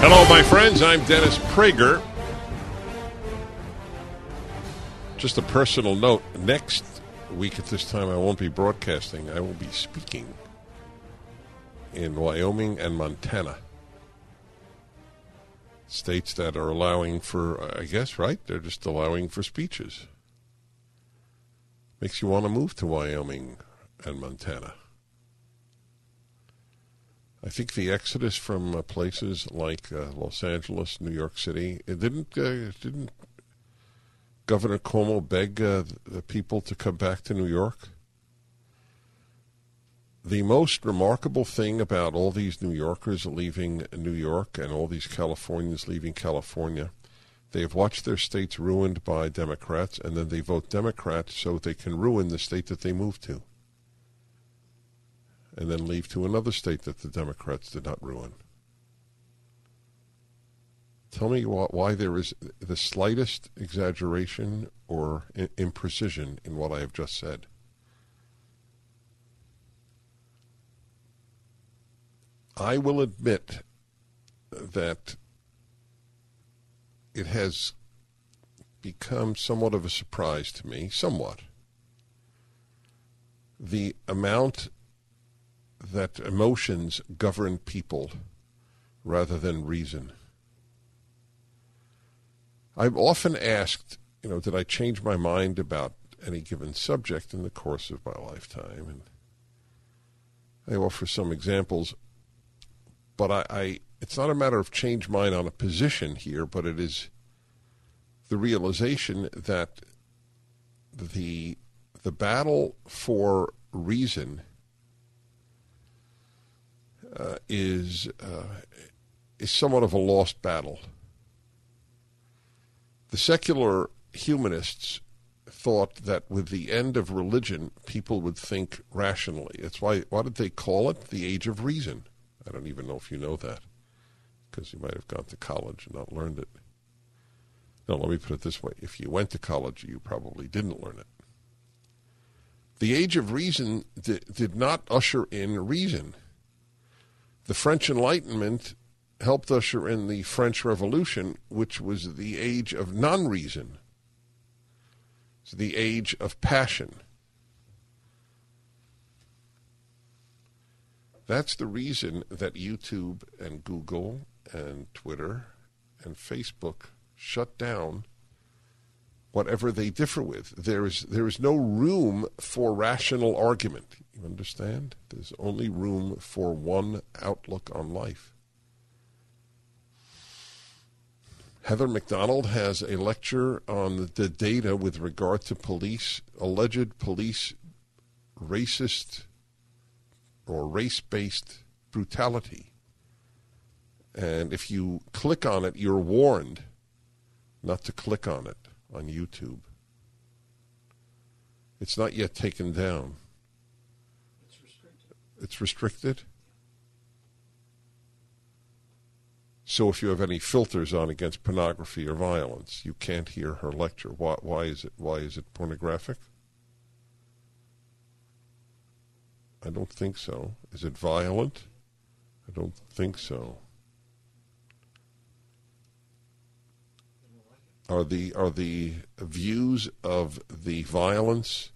Hello, my friends. I'm Dennis Prager. Just a personal note. Next week at this time, I won't be broadcasting. I will be speaking in Wyoming and Montana. States that are allowing for, I guess, right? They're just allowing for speeches. Makes you want to move to Wyoming and Montana. I think the exodus from uh, places like uh, Los Angeles, New York City, it didn't uh, didn't Governor Cuomo beg uh, the people to come back to New York? The most remarkable thing about all these New Yorkers leaving New York and all these Californians leaving California, they have watched their states ruined by Democrats, and then they vote Democrats so they can ruin the state that they move to and then leave to another state that the Democrats did not ruin. Tell me why there is the slightest exaggeration or imprecision in what I have just said. I will admit that it has become somewhat of a surprise to me, somewhat. The amount that emotions govern people rather than reason. I've often asked, you know, did I change my mind about any given subject in the course of my lifetime? And I offer some examples, but I, I it's not a matter of change mind on a position here, but it is the realization that the the battle for reason is uh, is somewhat of a lost battle. The secular humanists thought that with the end of religion, people would think rationally. That's why. Why did they call it the age of reason? I don't even know if you know that, because you might have gone to college and not learned it. No, let me put it this way: if you went to college, you probably didn't learn it. The age of reason did not usher in reason. The French Enlightenment helped usher in the French Revolution, which was the age of non reason, it's the age of passion. That's the reason that YouTube and Google and Twitter and Facebook shut down whatever they differ with. There is there is no room for rational argument. You understand? There's only room for one outlook on life. Heather Mac Donald has a lecture on the data with regard to police, alleged police racist or race based brutality. And if you click on it, you're warned not to click on it on YouTube. It's not yet taken down. It's restricted. So if you have any filters on against pornography or violence, you can't hear her lecture. Why, why is it why is it pornographic? I don't think so. Is it violent? I don't think so. Are the are the views of the violence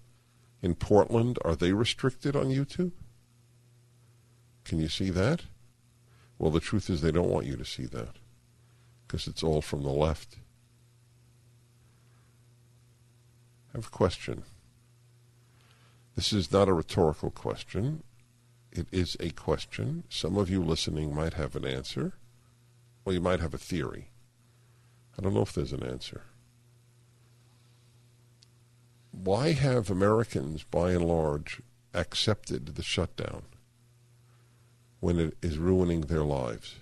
in Portland are they restricted on YouTube? Can you see that? Well, the truth is they don't want you to see that because it's all from the left. I have a question. This is not a rhetorical question. It is a question. Some of you listening might have an answer, or you might have a theory. I don't know if there's an answer. Why have Americans, by and large, accepted the shutdown when it is ruining their lives?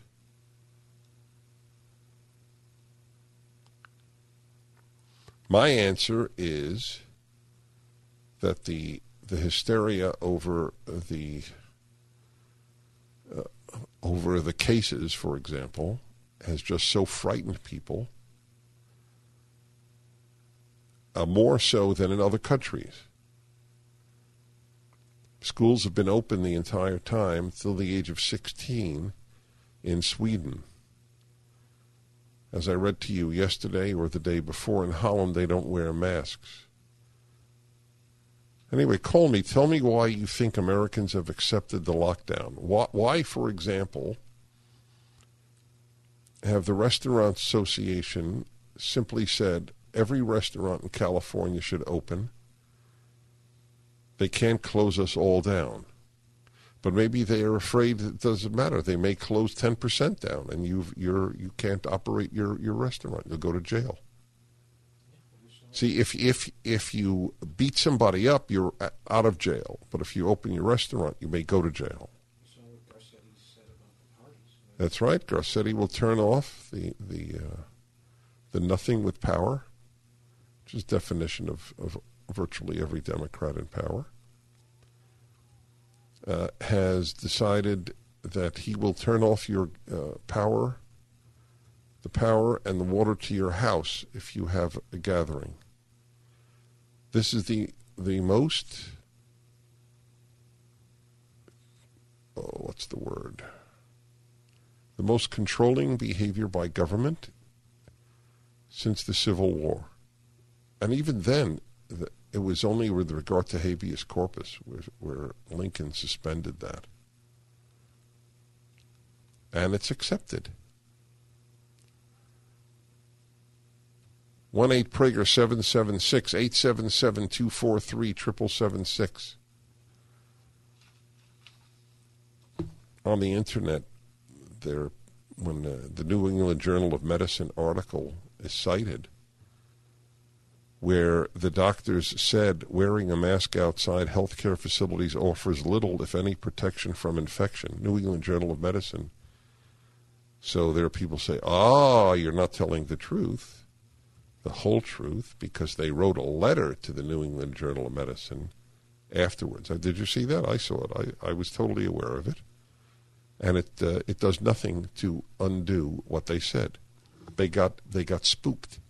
My answer is that the the hysteria over the uh, over the cases, for example, has just so frightened people, uh, more so than in other countries. Schools have been open the entire time till the age of 16 in Sweden. As I read to you yesterday or the day before, in Holland they don't wear masks. Anyway, call me. Tell me why you think Americans have accepted the lockdown. Why, why, for example, have the Restaurant Association simply said every restaurant in California should open? They can't close us all down. But maybe they are afraid it doesn't matter. They may close 10% down and you you're, you can't operate your, your restaurant. You'll go to jail. See, if if if you beat somebody up, you're out of jail. But if you open your restaurant, you may go to jail. That's right. Garcetti will turn off the the uh, the nothing with power, which is definition of, of virtually every Democrat in power. Uh, has decided that he will turn off your uh, power the power and the water to your house if you have a gathering. This is the the most oh, what's the word? The most controlling behavior by government since the Civil War. And even then, it was only with regard to habeas corpus where, where Lincoln suspended that. And it's accepted. 1 8 Prager 776 877 243 7776. On the internet, there, when uh, the New England Journal of Medicine article is cited, where the doctors said wearing a mask outside healthcare facilities offers little, if any, protection from infection. New England Journal of Medicine. So there are people say, "Ah, oh, you're not telling the truth." the whole truth because they wrote a letter to the New England Journal of Medicine afterwards. Uh, did you see that? I saw it. I, I was totally aware of it. And it uh, it does nothing to undo what they said. They got they got spooked.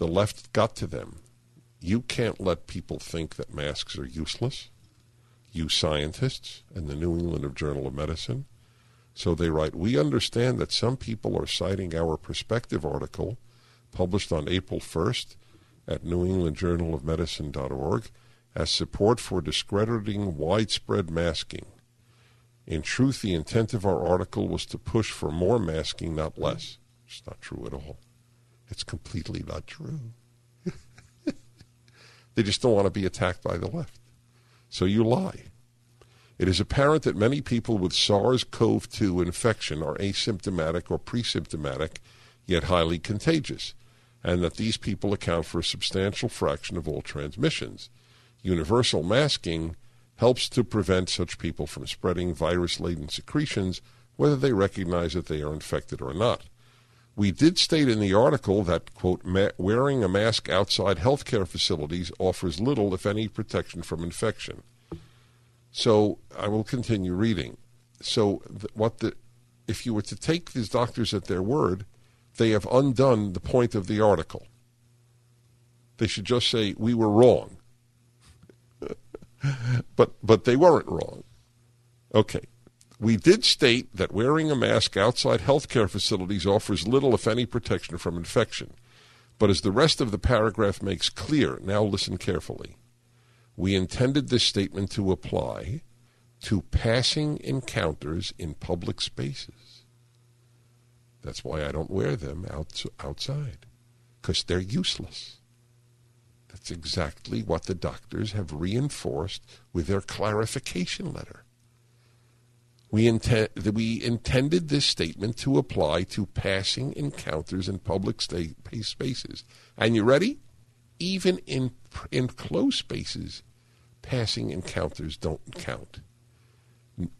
The left got to them. You can't let people think that masks are useless. You scientists and the New England Journal of Medicine. So they write, we understand that some people are citing our perspective article published on April 1st at New England Journal of newenglandjournalofmedicine.org as support for discrediting widespread masking. In truth, the intent of our article was to push for more masking, not less. It's not true at all. It's completely not true. they just don't want to be attacked by the left. So you lie. It is apparent that many people with SARS CoV 2 infection are asymptomatic or presymptomatic, yet highly contagious and that these people account for a substantial fraction of all transmissions. Universal masking helps to prevent such people from spreading virus laden secretions, whether they recognize that they are infected or not. We did state in the article that, quote, wearing a mask outside healthcare facilities offers little, if any, protection from infection. So I will continue reading. So, what the, if you were to take these doctors at their word, they have undone the point of the article. They should just say, we were wrong. but, but they weren't wrong. Okay. We did state that wearing a mask outside healthcare facilities offers little, if any, protection from infection. But as the rest of the paragraph makes clear, now listen carefully, we intended this statement to apply to passing encounters in public spaces. That's why I don't wear them out, outside, because they're useless. That's exactly what the doctors have reinforced with their clarification letter. We, inten- we intended this statement to apply to passing encounters in public spaces. And you ready? Even in, in closed spaces, passing encounters don't count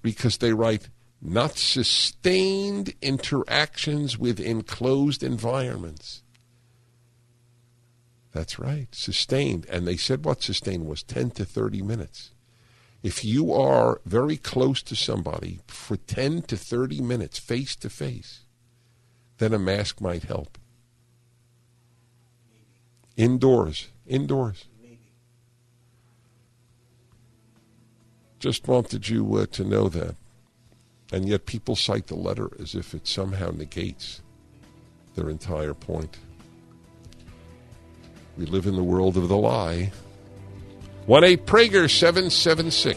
because they write not sustained interactions with enclosed environments. That's right, sustained. And they said what sustained was 10 to 30 minutes. If you are very close to somebody for 10 to 30 minutes face to face, then a mask might help. Indoors, indoors. Just wanted you uh, to know that. And yet people cite the letter as if it somehow negates their entire point. We live in the world of the lie. 1 8 Prager 776.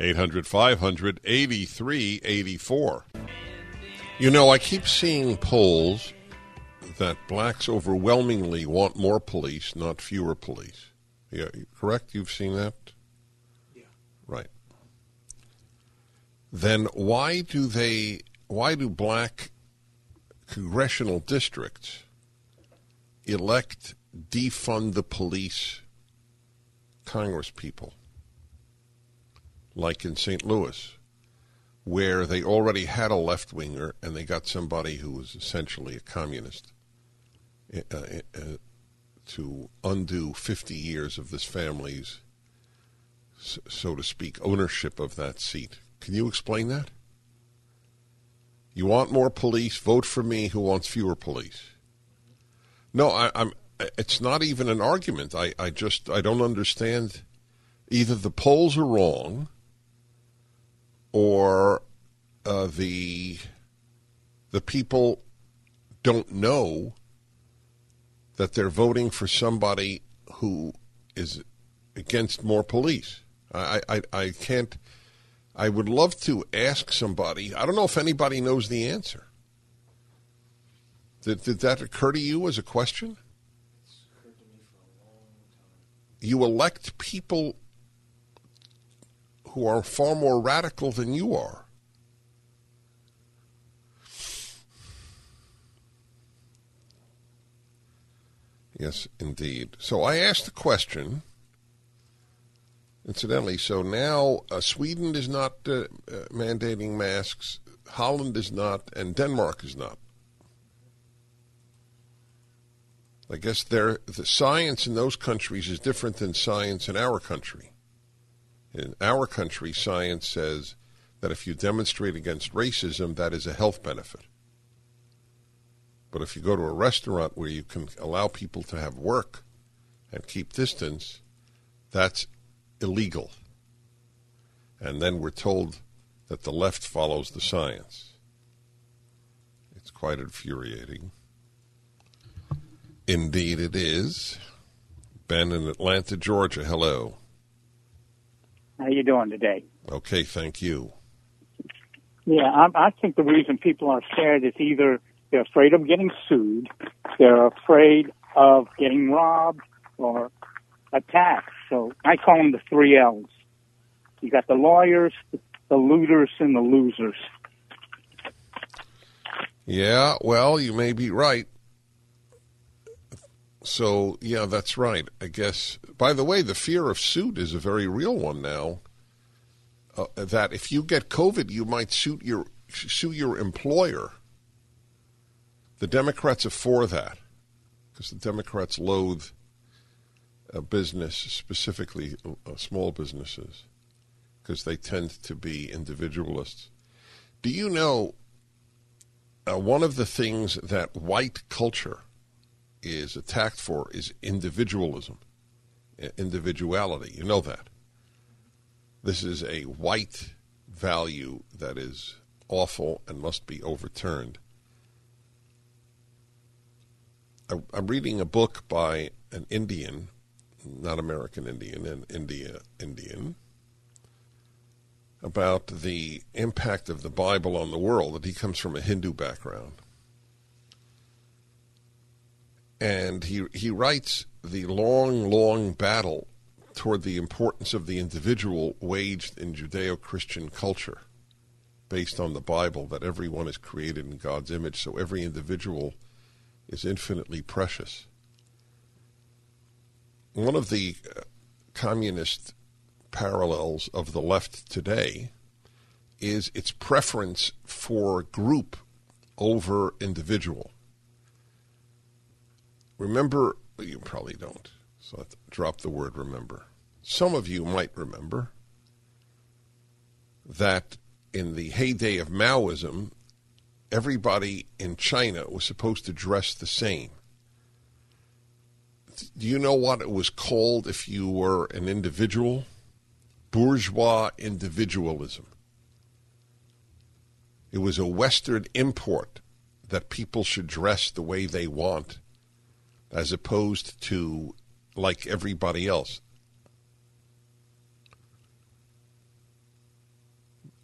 800 500 8384. You know, I keep seeing polls that blacks overwhelmingly want more police, not fewer police. Yeah, correct? You've seen that? Yeah. Right. Then why do they why do black congressional districts elect defund the police congress people? Like in St. Louis, where they already had a left winger and they got somebody who was essentially a communist uh, uh, to undo 50 years of this family's, so to speak, ownership of that seat. Can you explain that? You want more police? Vote for me. Who wants fewer police? No, I, am It's not even an argument. I, I just I don't understand. Either the polls are wrong, or uh, the the people don't know that they're voting for somebody who is against more police. I, I, I can't. I would love to ask somebody. I don't know if anybody knows the answer. Did, did that occur to you as a question? It's occurred to me for a long time. You elect people who are far more radical than you are. Yes, indeed. So I asked the question. Incidentally, so now uh, Sweden is not uh, uh, mandating masks, Holland is not, and Denmark is not. I guess the science in those countries is different than science in our country. In our country, science says that if you demonstrate against racism, that is a health benefit. But if you go to a restaurant where you can allow people to have work and keep distance, that's illegal. And then we're told that the left follows the science. It's quite infuriating. Indeed, it is. Ben in Atlanta, Georgia, hello. How you doing today? Okay, thank you. Yeah, I, I think the reason people are scared is either they're afraid of getting sued, they're afraid of getting robbed or attacked. So I call them the three L's. You got the lawyers, the looters, and the losers. Yeah, well, you may be right. So, yeah, that's right. I guess. By the way, the fear of suit is a very real one now. Uh, that if you get COVID, you might suit your sue your employer. The Democrats are for that because the Democrats loathe a business, specifically uh, small businesses. because they tend to be individualists. Do you know uh, one of the things that white culture is attacked for is individualism, individuality. You know that. This is a white value that is awful and must be overturned. I'm reading a book by an Indian, not American Indian, an India Indian, about the impact of the Bible on the world. That he comes from a Hindu background, and he he writes the long, long battle toward the importance of the individual waged in Judeo-Christian culture, based on the Bible, that everyone is created in God's image, so every individual is infinitely precious. One of the uh, communist parallels of the left today is its preference for group over individual. Remember, you probably don't, so I'll drop the word remember. Some of you might remember that in the heyday of Maoism, everybody in China was supposed to dress the same. Do you know what it was called if you were an individual? Bourgeois individualism. It was a Western import that people should dress the way they want as opposed to like everybody else.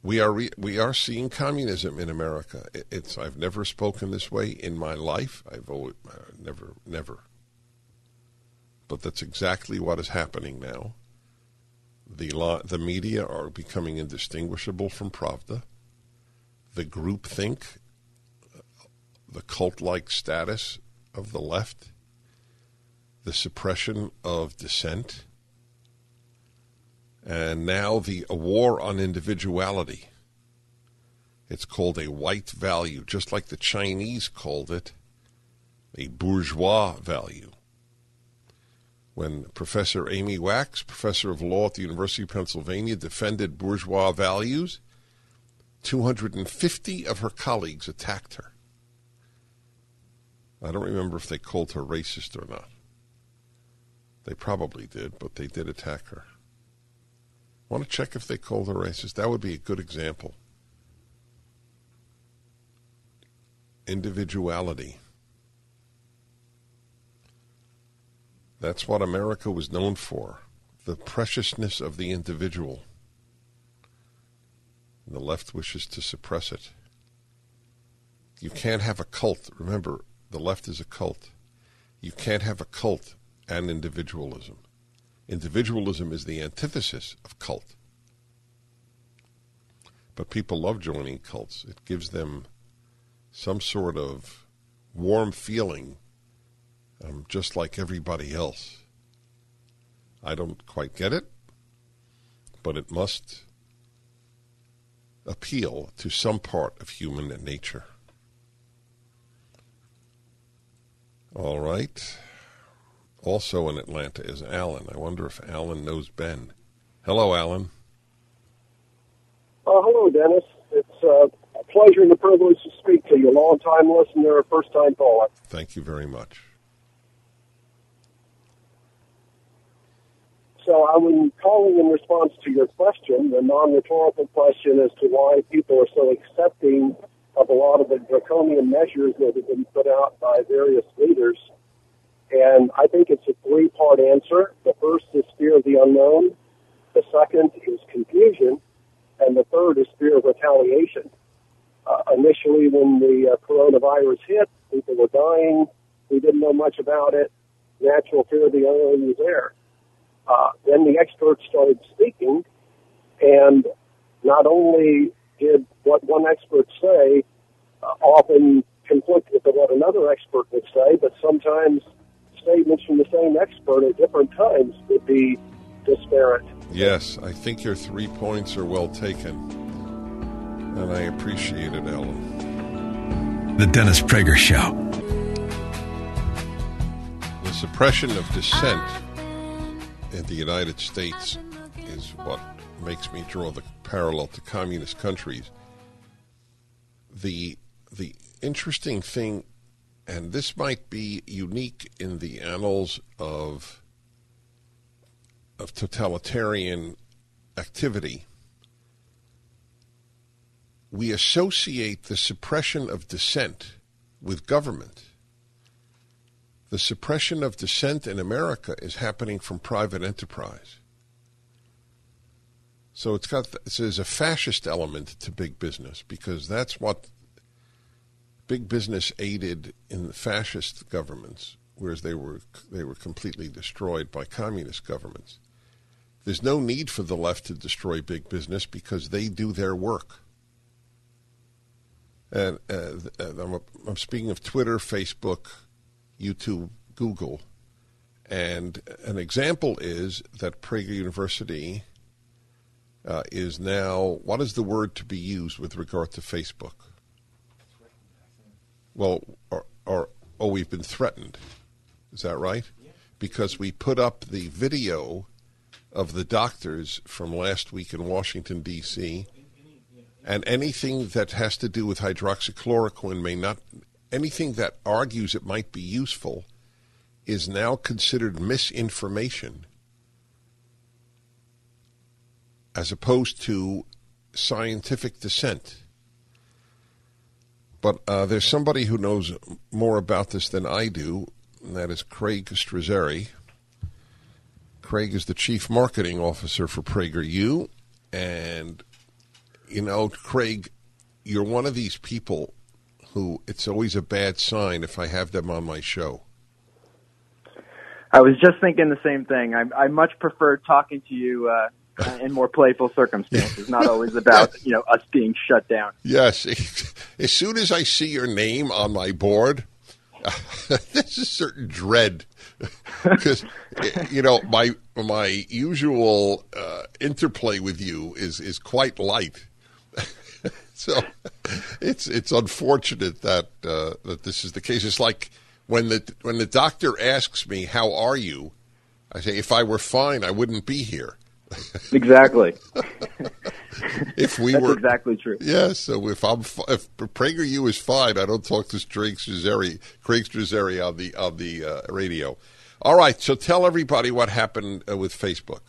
We are re- we are seeing communism in America. It's I've never spoken this way in my life. I've always, uh, never never. But that's exactly what is happening now. The law, the media are becoming indistinguishable from Pravda. The groupthink, the cult-like status of the left, the suppression of dissent and now the war on individuality. It's called a white value, just like the Chinese called it a bourgeois value. When Professor Amy Wax, professor of law at the University of Pennsylvania, defended bourgeois values, 250 of her colleagues attacked her. I don't remember if they called her racist or not. They probably did, but they did attack her. Want to check if they called her racist? That would be a good example. Individuality. That's what America was known for the preciousness of the individual. And the left wishes to suppress it. You can't have a cult. Remember, the left is a cult. You can't have a cult and individualism. Individualism is the antithesis of cult. But people love joining cults. It gives them some sort of warm feeling, um, just like everybody else. I don't quite get it, but it must appeal to some part of human nature. All right. Also in Atlanta is Alan. I wonder if Alan knows Ben. Hello, Alan. Uh, hello, Dennis. It's uh, a pleasure and a privilege to speak to you. Long time listener, first time caller. Thank you very much. So I was calling in response to your question, the non-rhetorical question as to why people are so accepting of a lot of the draconian measures that have been put out by various leaders and I think it's a three part answer. The first is fear of the unknown, the second is confusion, and the third is fear of retaliation. Uh, initially, when the uh, coronavirus hit, people were dying. We didn't know much about it. Natural fear of the unknown was there. Uh, then the experts started speaking, and not only did what one expert say uh, often conflict with what another expert would say, but sometimes statements from the same expert at different times would be disparate. Yes, I think your three points are well taken. And I appreciate it, Ellen. The Dennis Prager Show. The suppression of dissent in the United States is what makes me draw the parallel to communist countries. The the interesting thing, and this might be unique in the annals of of totalitarian activity, we associate the suppression of dissent with government. The suppression of dissent in America is happening from private enterprise. So it's got there's a fascist element to big business because that's what big business aided in the fascist governments, whereas they were they were completely destroyed by communist governments. There's no need for the left to destroy big business because they do their work. And uh, I'm, I'm speaking of Twitter, Facebook, YouTube, Google. And an example is that Prager University uh, is now, what is the word to be used with regard to Facebook? Well, or, or oh, we've been threatened. Is that right? Because we put up the video of the doctors from last week in Washington, D.C., and anything that has to do with hydroxychloroquine may not, anything that argues it might be useful is now considered misinformation as opposed to scientific dissent. But uh, there's somebody who knows more about this than I do, and that is Craig Strazzeri. Craig is the chief marketing officer for PragerU. And, you know, Craig, you're one of these people who it's always a bad sign if I have them on my show. I was just thinking the same thing. I, I much prefer talking to you uh, in more playful circumstances, not always about you know us being shut down. Yes, as soon as I see your name on my board, there's a certain dread because you know my my usual uh, interplay with you is is quite light. so it's it's unfortunate that uh, that this is the case. It's like when the when the doctor asks me how are you, I say if I were fine, I wouldn't be here. exactly. if we That's were exactly true. Yeah. So if I'm if PragerU is fine, I don't talk to Craig Strazzeri, Craig Strazzeri on the on the uh, radio. All right. So tell everybody what happened uh, with Facebook.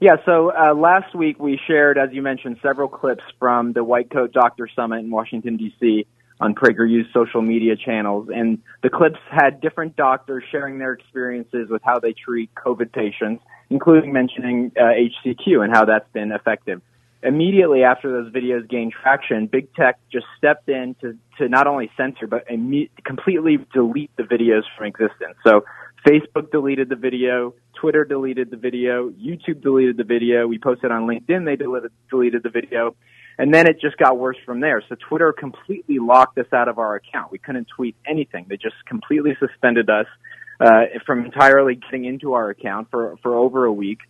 Yeah, so uh, last week we shared, as you mentioned, several clips from the White Coat Doctor Summit in Washington, D.C. on PragerU's social media channels. And the clips had different doctors sharing their experiences with how they treat COVID patients including mentioning uh, HCQ and how that's been effective. Immediately after those videos gained traction, big tech just stepped in to, to not only censor but imme- completely delete the videos from existence. So Facebook deleted the video, Twitter deleted the video, YouTube deleted the video. We posted on LinkedIn, they deleted, deleted the video. And then it just got worse from there. So Twitter completely locked us out of our account. We couldn't tweet anything. They just completely suspended us uh, from entirely getting into our account for for over a week.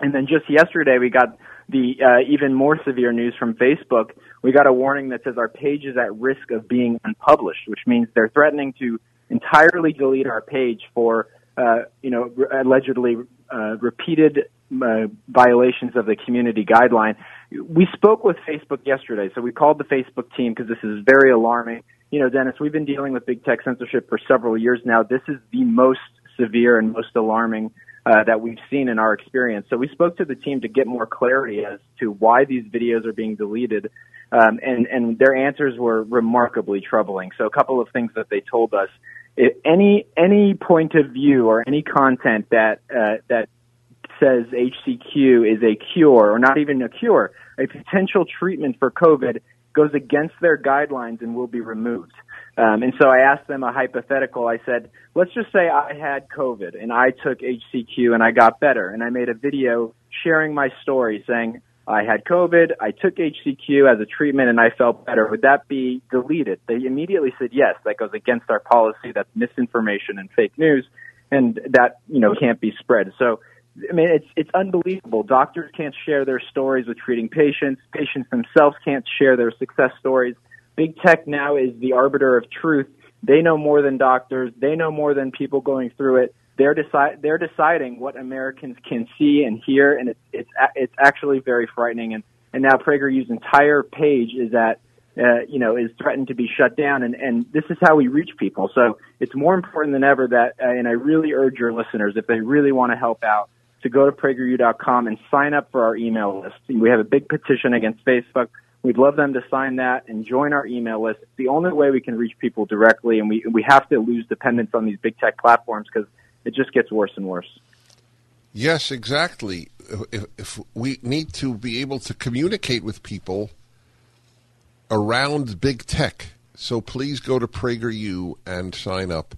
And then just yesterday, we got the uh, even more severe news from Facebook. We got a warning that says our page is at risk of being unpublished, which means they're threatening to entirely delete our page for, uh, you know, allegedly uh, repeated uh, violations of the community guideline. We spoke with Facebook yesterday, so we called the Facebook team because this is very alarming you know, Dennis, we've been dealing with big tech censorship for several years now. This is the most severe and most alarming uh, that we've seen in our experience. So we spoke to the team to get more clarity as to why these videos are being deleted, um, and and their answers were remarkably troubling. So a couple of things that they told us: if any any point of view or any content that uh, that says HCQ is a cure or not even a cure, a potential treatment for COVID goes against their guidelines and will be removed. Um, and so I asked them a hypothetical. I said, let's just say I had COVID and I took HCQ and I got better and I made a video sharing my story saying I had COVID, I took HCQ as a treatment and I felt better. Would that be deleted? They immediately said yes, that goes against our policy. That's misinformation and fake news and that, you know, can't be spread. So I mean, it's it's unbelievable. Doctors can't share their stories with treating patients. Patients themselves can't share their success stories. Big tech now is the arbiter of truth. They know more than doctors. They know more than people going through it. They're they're deciding what Americans can see and hear, and it's it's it's actually very frightening. And and now PragerU's entire page is at uh, you know is threatened to be shut down, and and this is how we reach people. So it's more important than ever that, uh, and I really urge your listeners if they really want to help out to go to PragerU.com and sign up for our email list. We have a big petition against Facebook. We'd love them to sign that and join our email list. It's the only way we can reach people directly, and we we have to lose dependence on these big tech platforms because it just gets worse and worse. Yes, exactly. If, if, we need to be able to communicate with people around big tech, so please go to PragerU and sign up.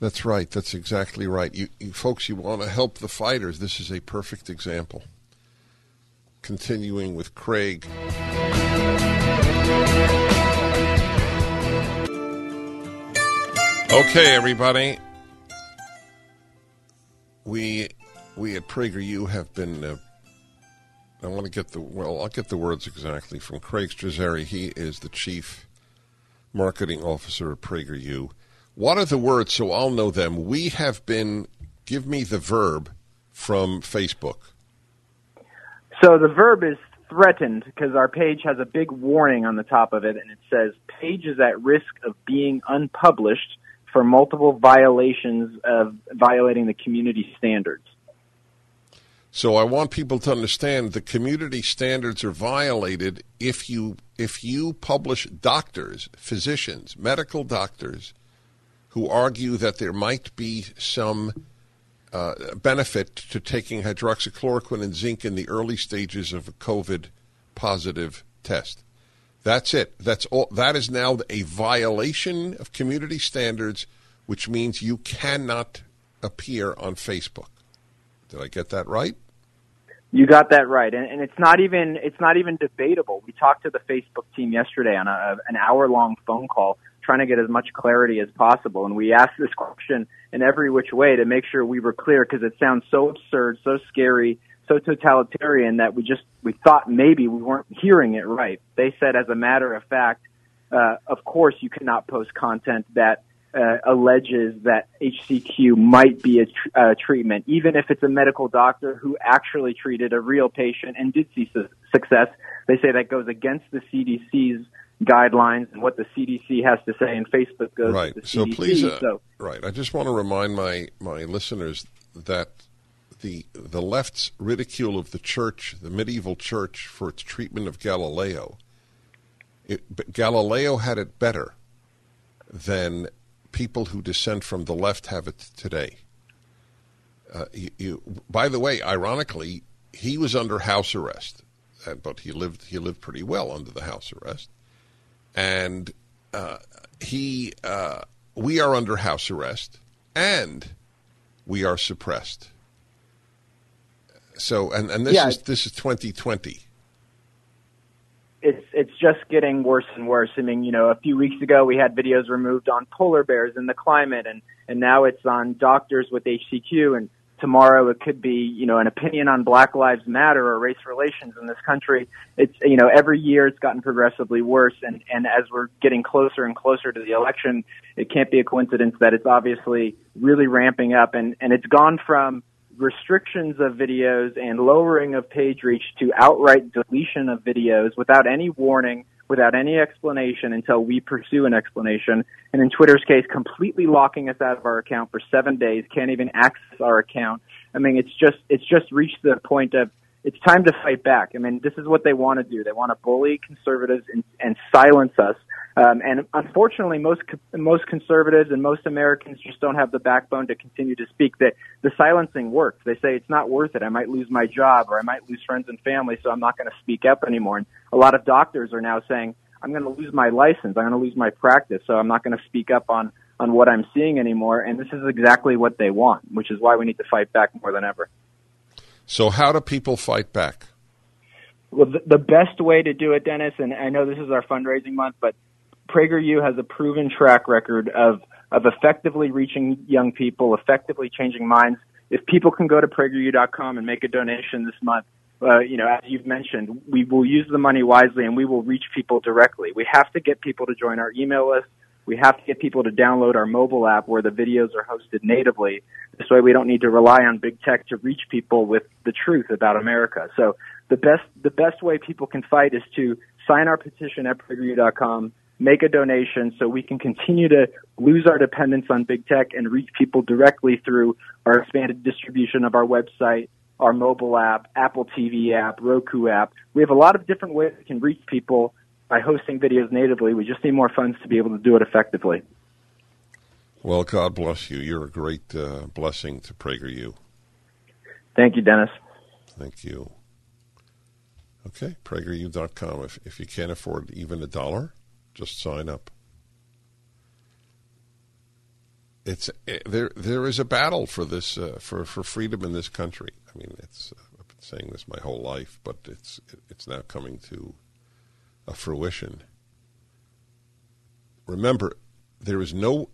That's right. That's exactly right. You, you folks, you want to help the fighters. This is a perfect example. Continuing with Craig. Okay, everybody we we at PragerU have been. Uh, I want to get the well. I'll get the words exactly from Craig Strazzeri. He is the chief marketing officer at PragerU. What are the words so I'll know them? We have been. Give me the verb from Facebook. So the verb is threatened because our page has a big warning on the top of it, and it says page is at risk of being unpublished for multiple violations of violating the community standards. So I want people to understand the community standards are violated if you if you publish doctors, physicians, medical doctors who argue that there might be some uh, benefit to taking hydroxychloroquine and zinc in the early stages of a COVID positive test. That's it. That's all. That is now a violation of community standards, which means you cannot appear on Facebook. Did I get that right? You got that right, and, and it's not even it's not even debatable. We talked to the Facebook team yesterday on a, an hour long phone call, trying to get as much clarity as possible, and we asked this question in every which way to make sure we were clear because it sounds so absurd, so scary, so totalitarian that we just we thought maybe we weren't hearing it right. They said, as a matter of fact, uh, of course you cannot post content that uh, alleges that HCQ might be a tr- uh, treatment, even if it's a medical doctor who actually treated a real patient and did see su- success. They say that goes against the CDC's guidelines and what the CDC has to say, and Facebook goes right. so CDC. please, uh, so right. I just want to remind my my listeners that the the left's ridicule of the church, the medieval church, for its treatment of Galileo. It, Galileo had it better than people who dissent from the left have it today. Uh, you, you, by the way, ironically, he was under house arrest, but he lived he lived pretty well under the house arrest, and uh, he uh, we are under house arrest, and we are suppressed. So, and, and this Yeah. is this is 2020. it's it's just getting worse and worse. I mean, you know, a few weeks ago we had videos removed on polar bears and the climate, and and now it's on doctors with HCQ, and tomorrow it could be you know an opinion on Black Lives Matter or race relations in this country. It's you know every year it's gotten progressively worse, and and as we're getting closer and closer to the election, it can't be a coincidence that it's obviously really ramping up, and and it's gone from restrictions of videos and lowering of page reach to outright deletion of videos without any warning, without any explanation until we pursue an explanation. And in Twitter's case, completely locking us out of our account for seven days, can't even access our account. I mean, it's just, it's just reached the point of, it's time to fight back. I mean, this is what they want to do. They want to bully conservatives and, and silence us. Um, and unfortunately, most most conservatives and most Americans just don't have the backbone to continue to speak. That the silencing works. They say it's not worth it. I might lose my job or I might lose friends and family, so I'm not going to speak up anymore. And a lot of doctors are now saying, I'm going to lose my license. I'm going to lose my practice, so I'm not going to speak up on on what I'm seeing anymore. And this is exactly what they want, which is why we need to fight back more than ever. So, how do people fight back? Well, the, the best way to do it, Dennis, and I know this is our fundraising month, but PragerU has a proven track record of of effectively reaching young people, effectively changing minds. If people can go to PragerU.com and make a donation this month, uh, you know, as you've mentioned, we will use the money wisely and we will reach people directly. We have to get people to join our email list. We have to get people to download our mobile app where the videos are hosted natively. This way we don't need to rely on big tech to reach people with the truth about America. So the best, the best way people can fight is to sign our petition at PragerU.com, make a donation so we can continue to lose our dependence on big tech and reach people directly through our expanded distribution of our website, our mobile app, Apple TV app, Roku app. We have a lot of different ways we can reach people by hosting videos natively. We just need more funds to be able to do it effectively. Well, God bless you. You're a great uh, blessing to PragerU. Thank you, Dennis. Thank you. Okay, PragerU.com. If, if you can't afford even a dollar, just sign up. It's it, eh, there. There is a battle for this uh, for for freedom in this country. I mean, it's I've been saying this my whole life, but it's it's now coming to a fruition. Remember, there is no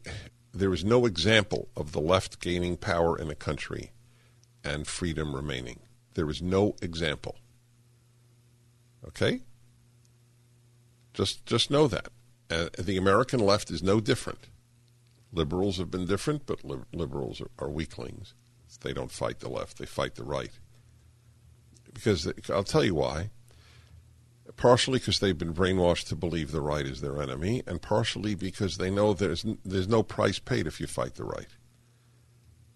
there is no example of the left gaining power in a country and freedom remaining. There is no example. Okay? Just just know that. Uh, the American left is no different. Liberals have been different, but li- liberals are, are, weaklings. They don't fight the left; they fight the right. Because they, I'll tell you why. Partially because they've been brainwashed to believe the right is their enemy, and partially because they know there's there's no price paid if you fight the right.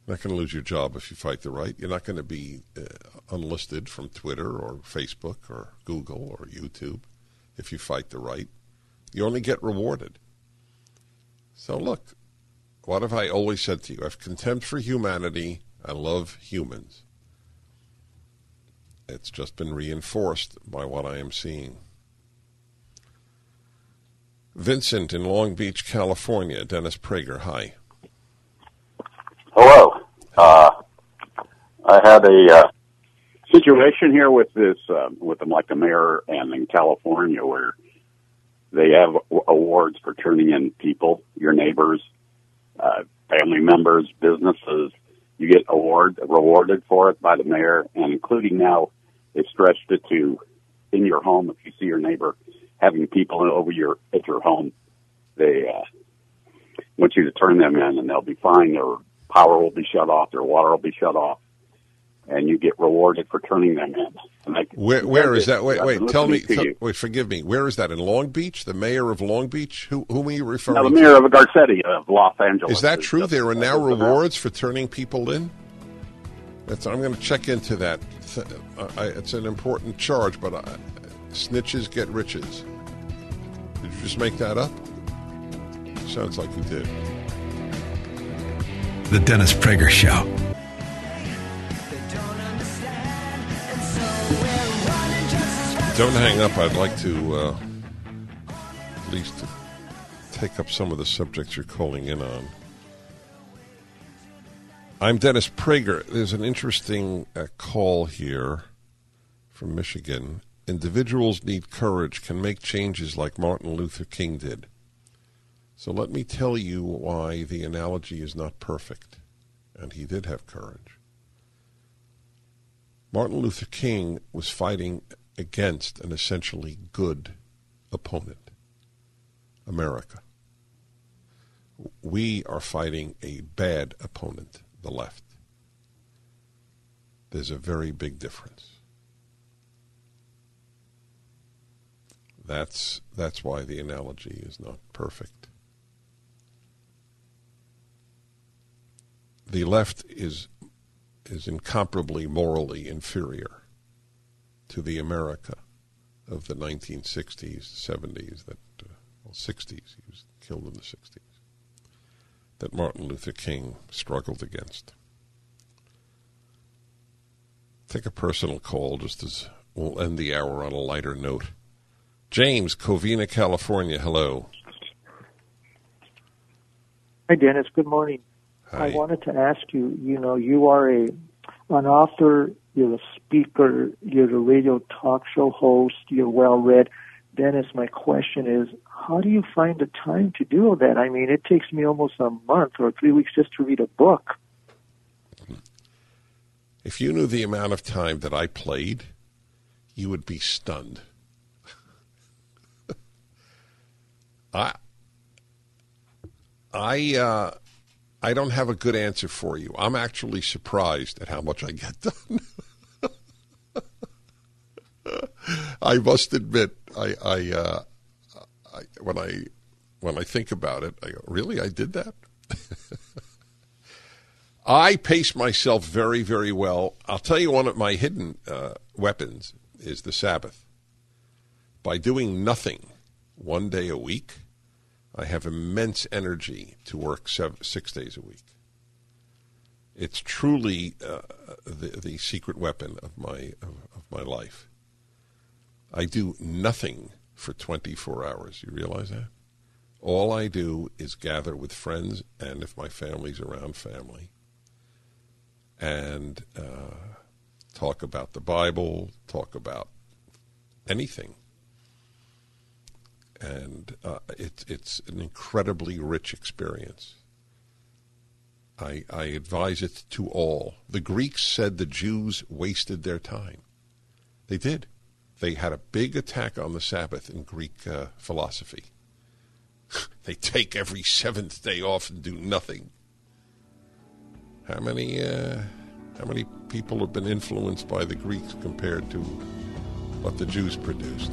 You're not going to lose your job if you fight the right. You're not going to be uh, unlisted from Twitter or Facebook or Google or YouTube if you fight the right. You only get rewarded. So look, what have I always said to you? I have contempt for humanity. I love humans. It's just been reinforced by what I am seeing. Vincent in Long Beach, California. Dennis Prager, hi. Hello. Uh, I had a uh, situation here with this, uh, with like the mayor and in California where they have awards for turning in people, your neighbors, uh, family members, businesses. You get award rewarded for it by the mayor, and including now, they stretched it to in your home. If you see your neighbor having people over your at your home, they uh, want you to turn them in, and they'll be fined. Their power will be shut off. Their water will be shut off and you get rewarded for turning them in. I, where where is that? Wait, wait. Tell me. Tell, wait, forgive me. Where is that in Long Beach? The mayor of Long Beach? Who whom are you referring? No, the mayor of Garcetti of Los Angeles. Is that true? There are now rewards for turning people in. That's, I'm going to check into that. It's an important charge, but I, snitches get riches. Did you just make that up? Sounds like you did. The Dennis Prager Show. Don't hang up. I'd like to uh, at least take up some of the subjects you're calling in on. I'm Dennis Prager. There's an interesting uh, call here from Michigan. Individuals need courage, can make changes like Martin Luther King did. So let me tell you why the analogy is not perfect. And he did have courage. Martin Luther King was fighting against an essentially good opponent, America. We are fighting a bad opponent, the left. There's a very big difference. That's that's why the analogy is not perfect. The left is is incomparably morally inferior to the America of the 1960s, 70s, that uh, well, 60s. He was killed in the 60s. That Martin Luther King struggled against. Take a personal call just as we'll end the hour on a lighter note. James, Covina, California. Hello. Hi, Dennis. Good morning. Hi. I wanted to ask you. You know, you are a an author you're a speaker, you're a radio talk show host, you're well read. Dennis, my question is, how do you find the time to do all that? I mean, it takes me almost a month or three weeks just to read a book. If you knew the amount of time that I played, you would be stunned. I I uh, I don't have a good answer for you. I'm actually surprised at how much I get done. I must admit, I, I, uh, I, when I when I think about it, I go, really, I did that. I pace myself very, very well. I'll tell you one of my hidden uh, weapons is the Sabbath. By doing nothing one day a week, I have immense energy to work seven, six days a week. It's truly uh, the, the secret weapon of my of, of my life. I do nothing for 24 hours. You realize that? All I do is gather with friends, and if my family's around, family, and uh, talk about the Bible, talk about anything. And uh, it, it's an incredibly rich experience. I, I advise it to all. The Greeks said the Jews wasted their time. They did. They had a big attack on the Sabbath in Greek uh, philosophy. they take every seventh day off and do nothing. How many uh, how many people have been influenced by the Greeks compared to what the Jews produced?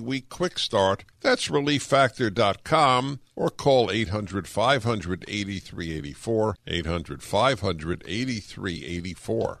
week quick start. That's relieffactor.com or call 800 500 8384. 800 500 8384.